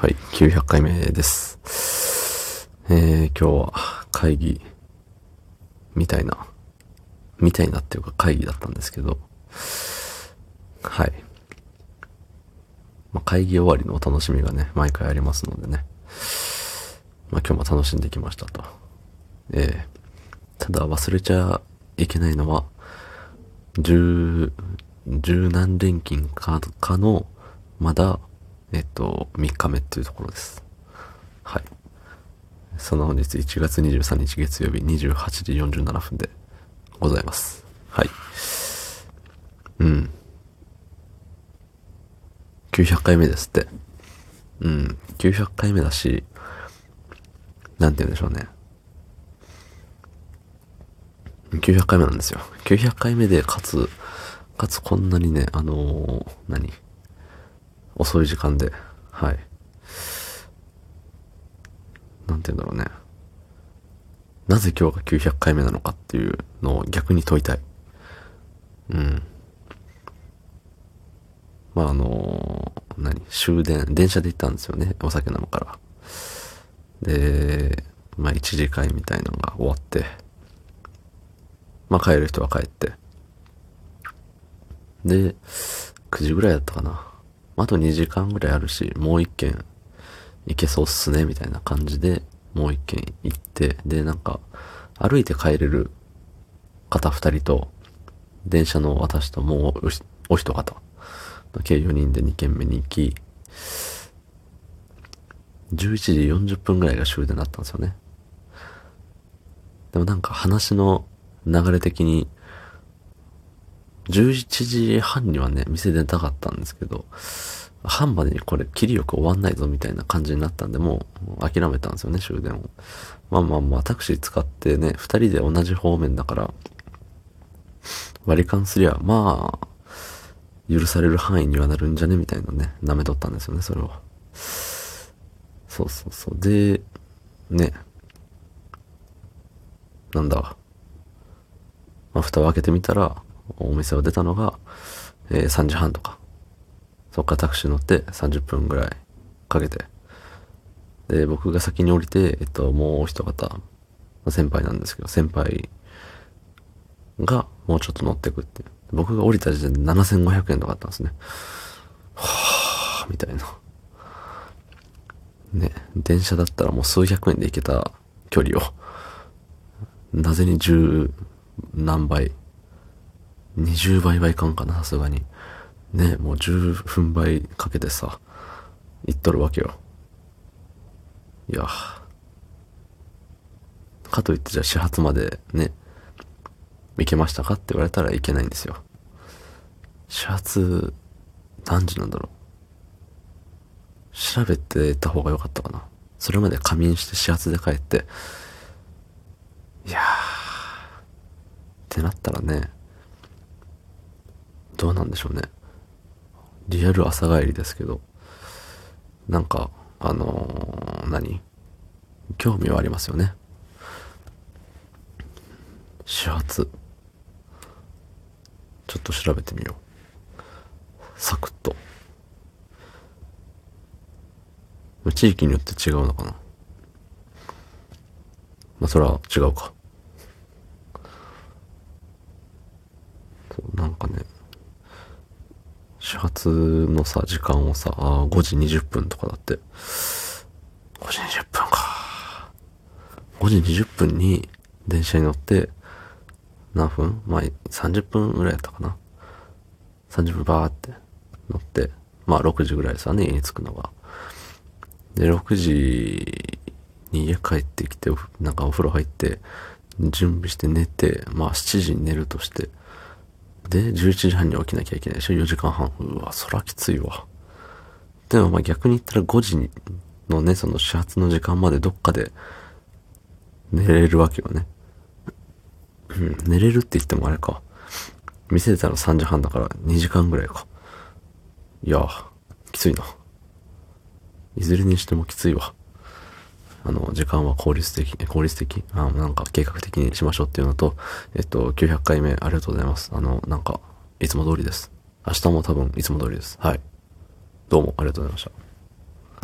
はい、900回目です。えー、今日は会議、みたいな、みたいなっていうか会議だったんですけど、はい。まあ、会議終わりのお楽しみがね、毎回ありますのでね。まあ、今日も楽しんできましたと。えー、ただ忘れちゃいけないのは、十、十何連勤か、かの、まだ、えっと、3日目っていうところです。はい。その本日1月23日月曜日28時47分でございます。はい。うん。900回目ですって。うん。900回目だし、なんて言うんでしょうね。900回目なんですよ。900回目で、かつ、かつこんなにね、あのー何？遅い時間で、はい。なんて言うんだろうね。なぜ今日が900回目なのかっていうのを逆に問いたい。うん。まあ、あのー何？終電、電車で行ったんですよね。お酒飲むから。で、まあ、一次会みたいなのが終わって、まあ、帰る人は帰って。で、9時ぐらいだったかな。あと2時間ぐらいあるし、もう一軒行けそうっすね、みたいな感じで、もう一軒行って、で、なんか、歩いて帰れる方二人と、電車の私ともうおお一方、計4人で2軒目に行き、11時40分ぐらいが終電だったんですよね。でもなんか話の流れ的に、11時半にはね、店出たかったんですけど、半までにこれ、切りよく終わんないぞみたいな感じになったんで、もう諦めたんですよね、終電を。まあまあまあ、タクシー使ってね、二人で同じ方面だから、割り勘すりゃ、まあ、許される範囲にはなるんじゃねみたいなね、舐めとったんですよね、それを。そうそうそう。で、ね、なんだ、まあ、蓋を開けてみたら、お店を出たのが、えー3時半とか。そっからタクシー乗って30分ぐらいかけて。で、僕が先に降りて、えっと、もう一方、先輩なんですけど、先輩がもうちょっと乗ってくって。僕が降りた時点で7500円とかあったんですね。はぁ、みたいな。ね、電車だったらもう数百円で行けた距離を、なぜに十何倍、20倍はいかんかな、さすがに。ね、もう10分倍かけてさ、行っとるわけよ。いや、かといってじゃあ始発までね、行けましたかって言われたらいけないんですよ。始発、何時なんだろう。調べてた方が良かったかな。それまで仮眠して始発で帰って、いやー、ってなったらね、どうなんでしょうね。リアル朝帰りですけど、なんか、あのー何？興味はありますよね。始発。ちょっと調べてみよう。サクッと。地域によって違うのかな。まあ、それは違うか。そうなんかね、始発のさ、時間をさ、あ5時20分とかだって。5時20分か。5時20分に電車に乗って、何分？まあ、30分ぐらいやったかな。30分バーって乗って、まあ6時ぐらいですわね、家に着くのが。で、6時に家帰ってきて、なんかお風呂入って、準備して寝て、まあ7時に寝るとして、で、11時半に起きなきゃいけないでしょ ?4 時間半。うわ、そらきついわ。でもまあ逆に言ったら5時のね、その始発の時間までどっかで寝れるわけよね。うん、寝れるって言ってもあれか。店出たら3時半だから2時間ぐらいか。いや、きついな。いずれにしてもきついわ。あの、時間は効率的、効率的あなんか計画的にしましょうっていうのと、えっと、900回目ありがとうございます。あの、なんか、いつも通りです。明日も多分いつも通りです。はい。どうもありがとうございました。